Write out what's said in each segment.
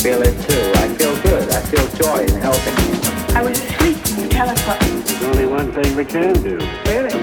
feel it too. I feel good. I feel joy in helping you. I was asleep when you telephoned. There's only one thing we can do. Really?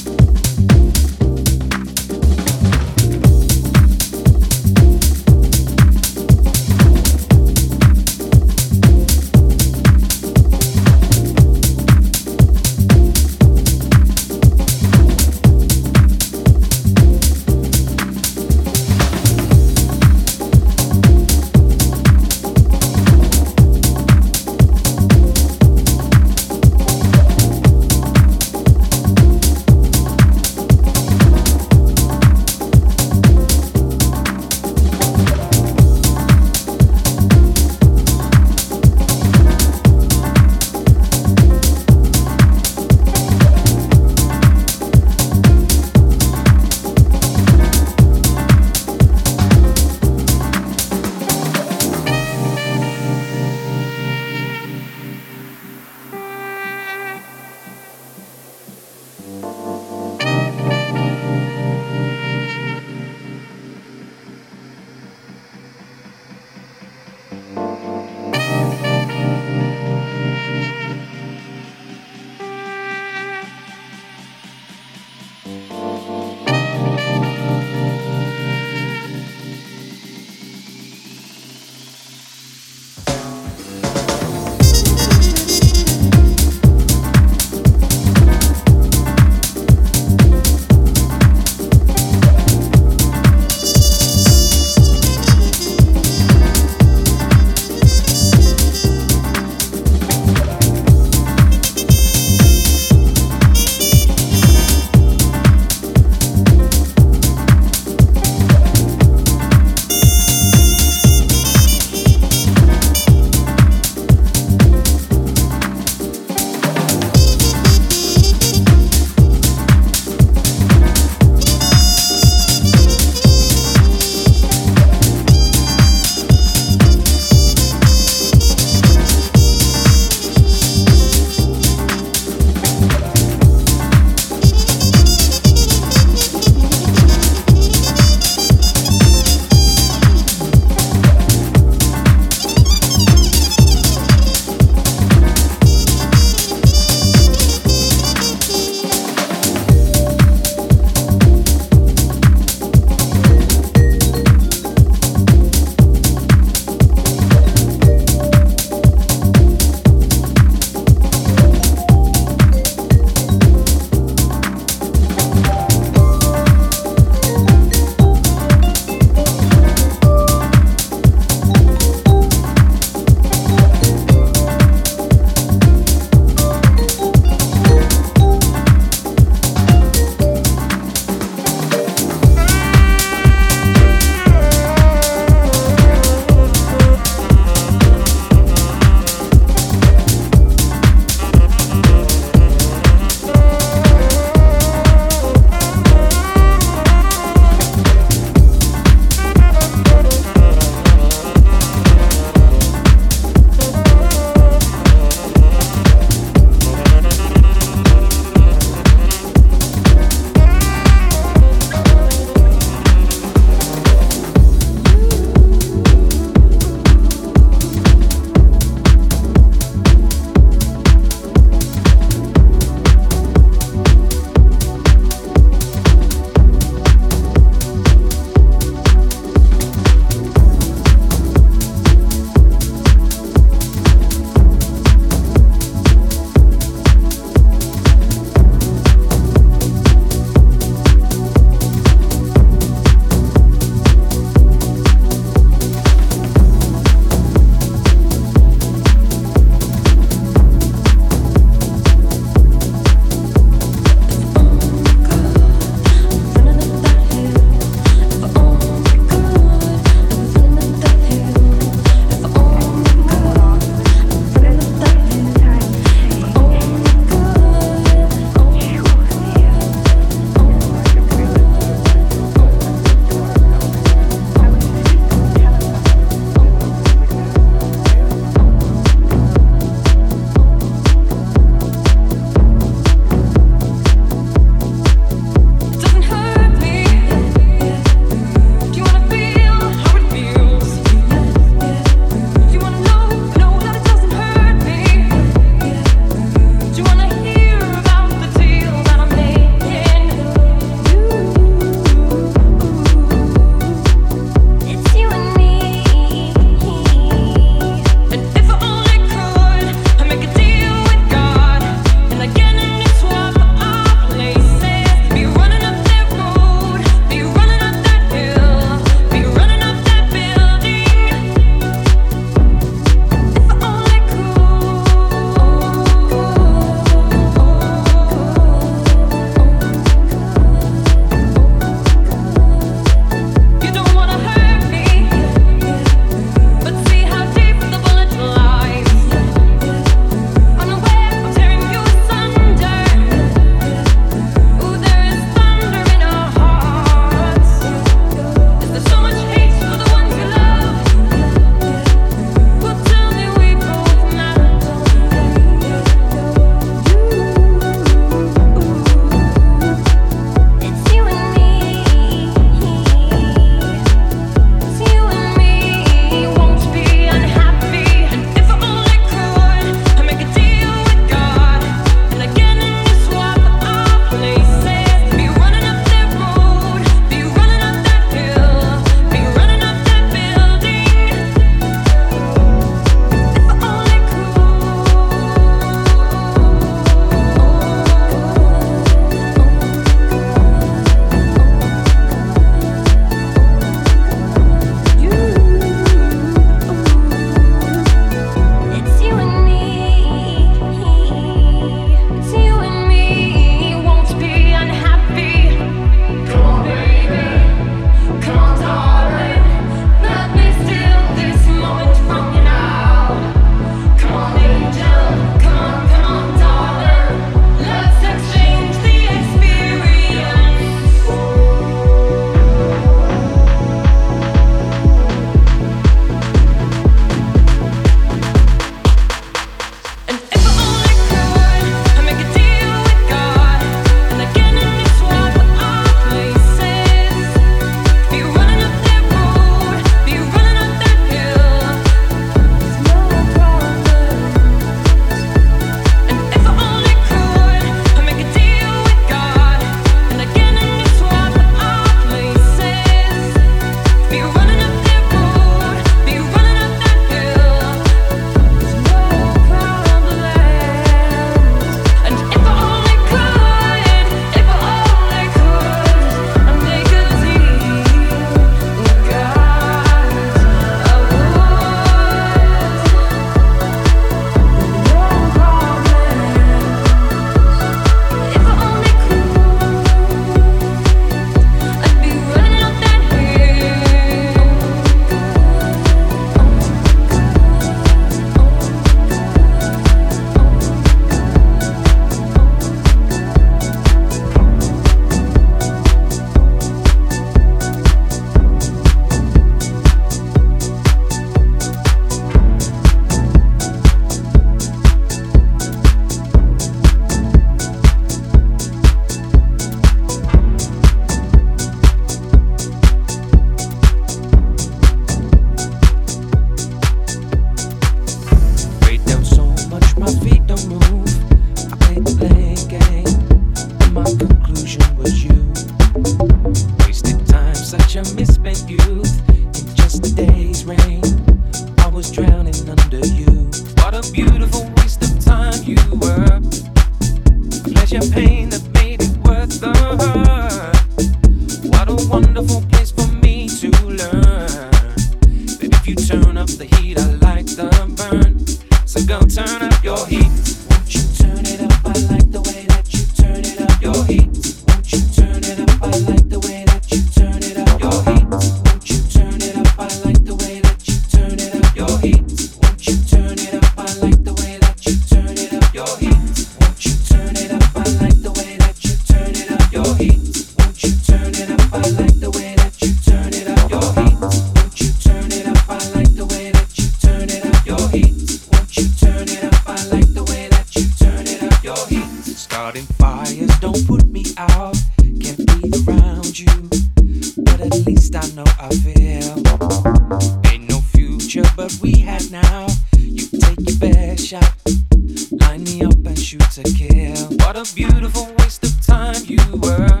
Beautiful waste of time you were.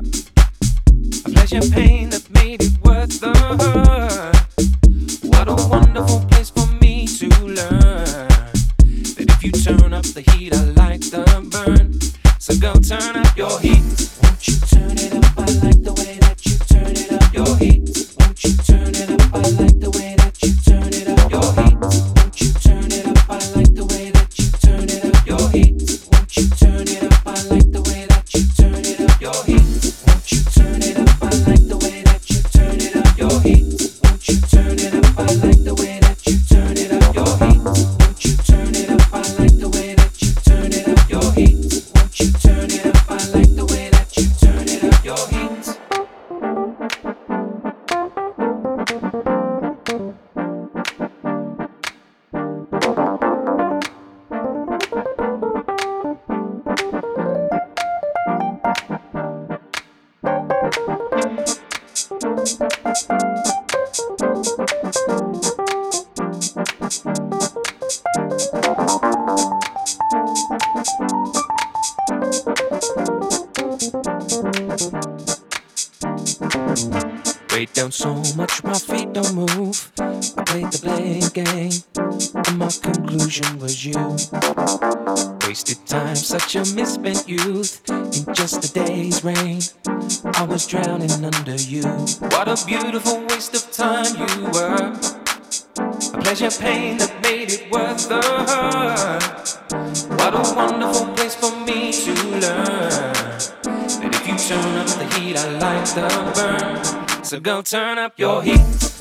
A pleasure pain that made it worth the hurt. What a pleasure pain that made it worth the hurt What a wonderful place for me to learn. That if you turn up the heat, I like the burn. So go turn up your heat.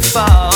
to fall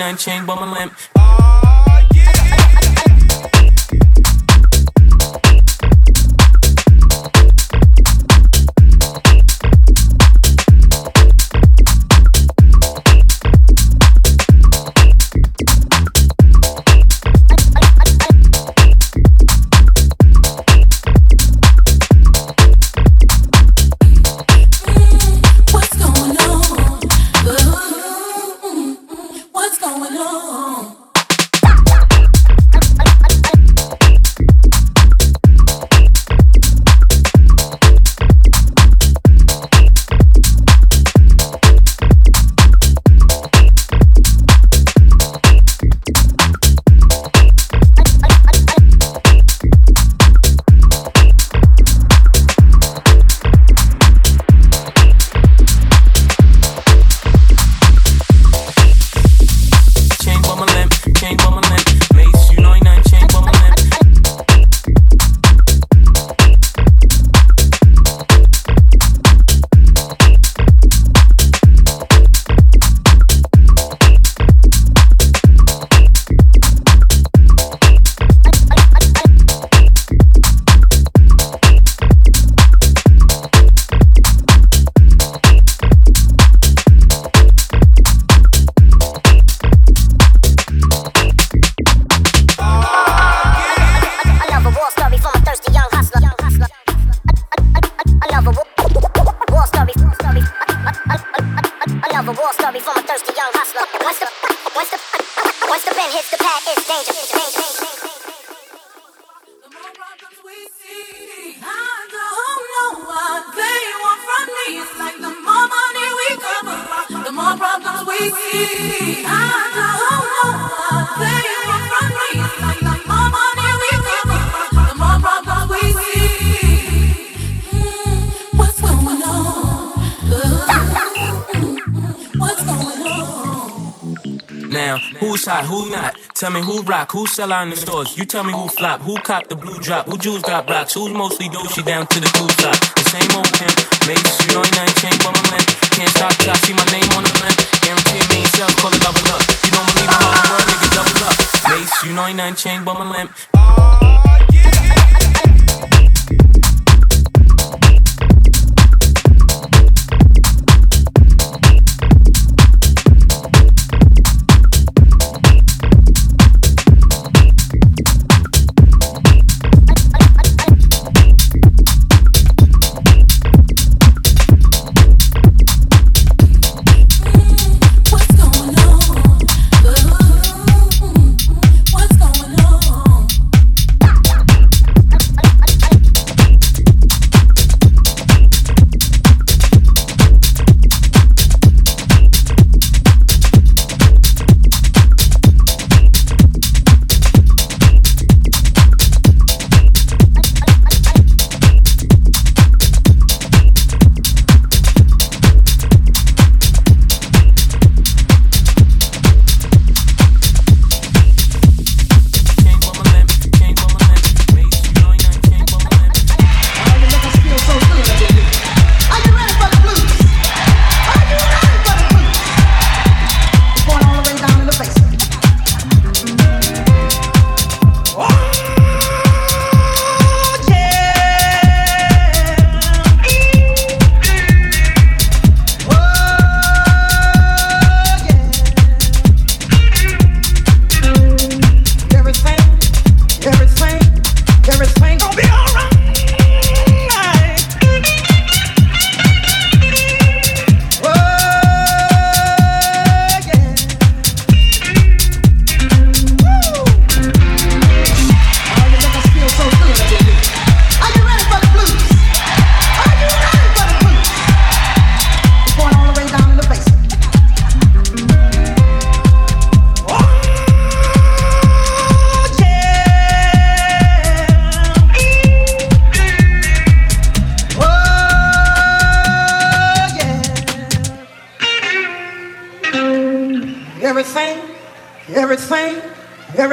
Mase, you know ain't nothing changed but my limp. Tell me who rock, who sell out in the stores. You tell me who flop, who cop the blue drop, who jewels got rocks, who's mostly doshi down to the cool side. The same old pimp, Mase, you know ain't nothing changed but my limp. Can't stop till I see my name on the limp. Guarantee me sales, call it double up. You don't believe in all the world, nigga, double up. Mase, you know ain't nothing changed but my limp.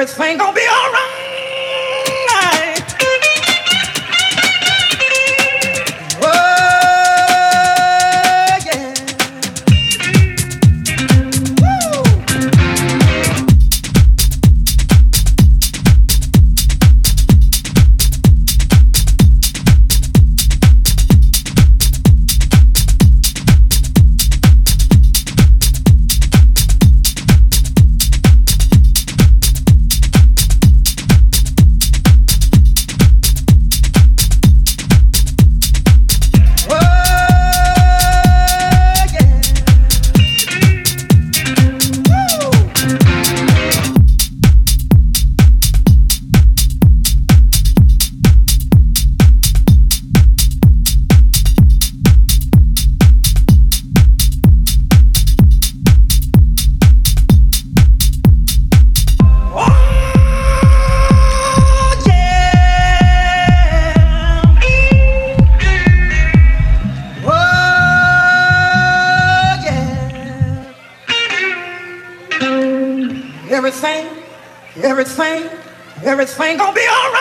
everything everything, everything, everything gonna be alright.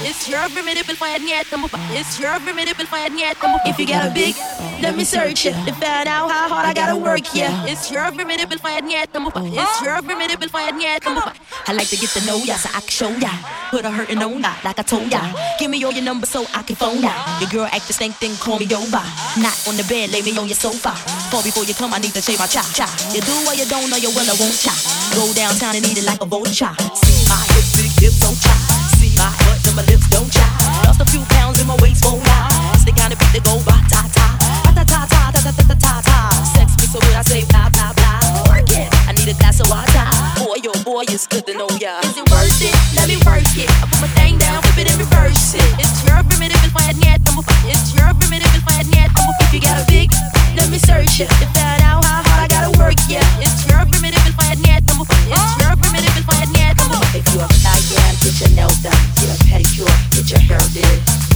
It's your and find yet. It's your yet. If you got a big, let me search it to find out how hard I gotta work. Yeah, it's your and find yet. It's your and find yet. I like to get to know ya so I can show ya. Put a hurtin' on ya, like I told ya. Give me all your numbers so I can phone ya. Your girl act the stank thing, call me over. Not on the bed, lay me on your sofa. Fall before you come, I need to shave my cha cha. You do what you don't know, you will, I won't cha. Go downtown and eat it like a vulture. See my hips, big hips, don't cha. Lips, don't. Lost a few pounds in my waist, kind of beat that go ba ta ta. Ta ta ta ta ta ta ta ta ta. So I say blah blah. Work it. I need a glass of water. Boy, your boy is good to know ya. Is it worth it? Let me work it. I put my thing down, flip it and reverse it. It's your and find yet. It's your. If you got a big, let me search it out how hard I gotta work. Yeah,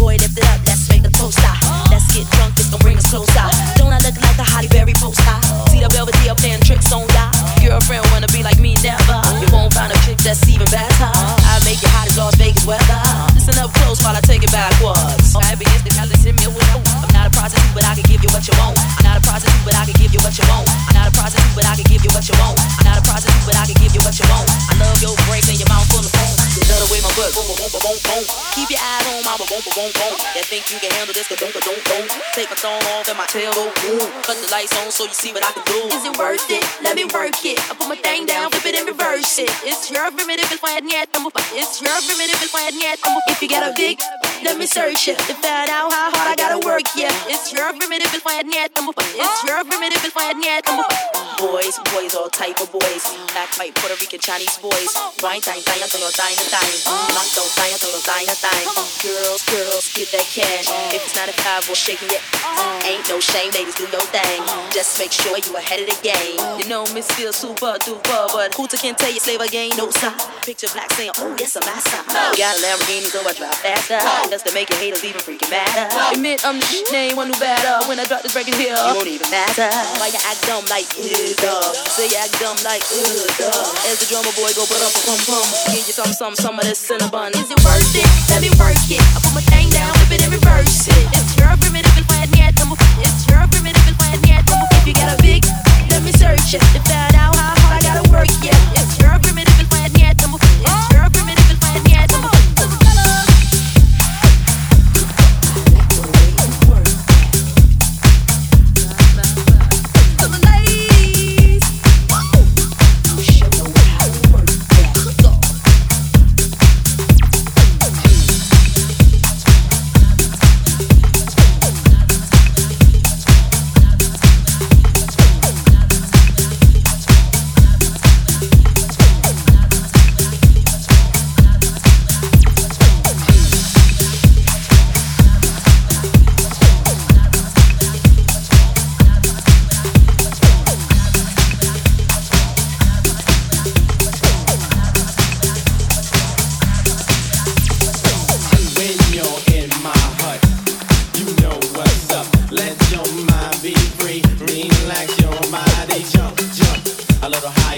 Boy, lift it up, let's make the toast out. Let's get drunk, it's gonna bring us closer. Don't I look like the Holly Berry poster? See the Belvedere playing tricks on ya. Girlfriend wanna be like me, never. You won't find a chick that's even better. I make it hot as Las Vegas weather. Listen up close while I take it backwards. I be now listen me with I'm not a prostitute, but I can give you what you want. I'm not a prostitute, but I can give you what you want. I'm not a prostitute, but I can give you what you want. I'm not a prostitute, but I can give you what you want. I love your breaks and your mouth full of foam. You love the way my butt boom, boom, boom, boom. Keep your eyes on my boom, boom, boom. You think you can handle this? Don't, don't, don't. Take my thumb off and my tail go. Cut the lights on so you see what I can do. Is it worth it? Let me work it. I put my thing down, flip it and reverse it. It's your primitive and find yet. It's your primitive and find yet. If you got a big, let me search it to find out how hard I gotta work. Yeah, it's your primitive and find yet. It's your primitive and find yet. Boys, boys, all type of boys. Black, white, Puerto Rican, Chinese boys. Wine, time, time, los time, time. Knock, don't to los time, time. Girls, girls, get that cash. If it's not a five, we're shaking it. Uh-huh. Ain't no shame, ladies, do your thing. Uh-huh. Just make sure you ahead of the game. Uh-huh. You know, Miss feel super duper, but who can tell you slave again? No sign. Picture black saying, oh, yes, I'm massa. Got a Lamborghini, so I drive faster. Just to make your haters even freaking matter. Admit I'm the shit, name one who better. When I drop this record here, you won't even matter. Why you act dumb like, ugh. Say you act dumb like, ugh. As the drummer boy go put up a pum pum. Give you some, some, some of this cinnamon. Is it worth it? Let me work it. I put my thing down, flip it and reverse it. It's your primitive and find yet. It's your primitive and find yet. If you got a big, let me search it to find out how hard I gotta work. Yeah, it's your primitive and find yet. It's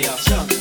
Jump.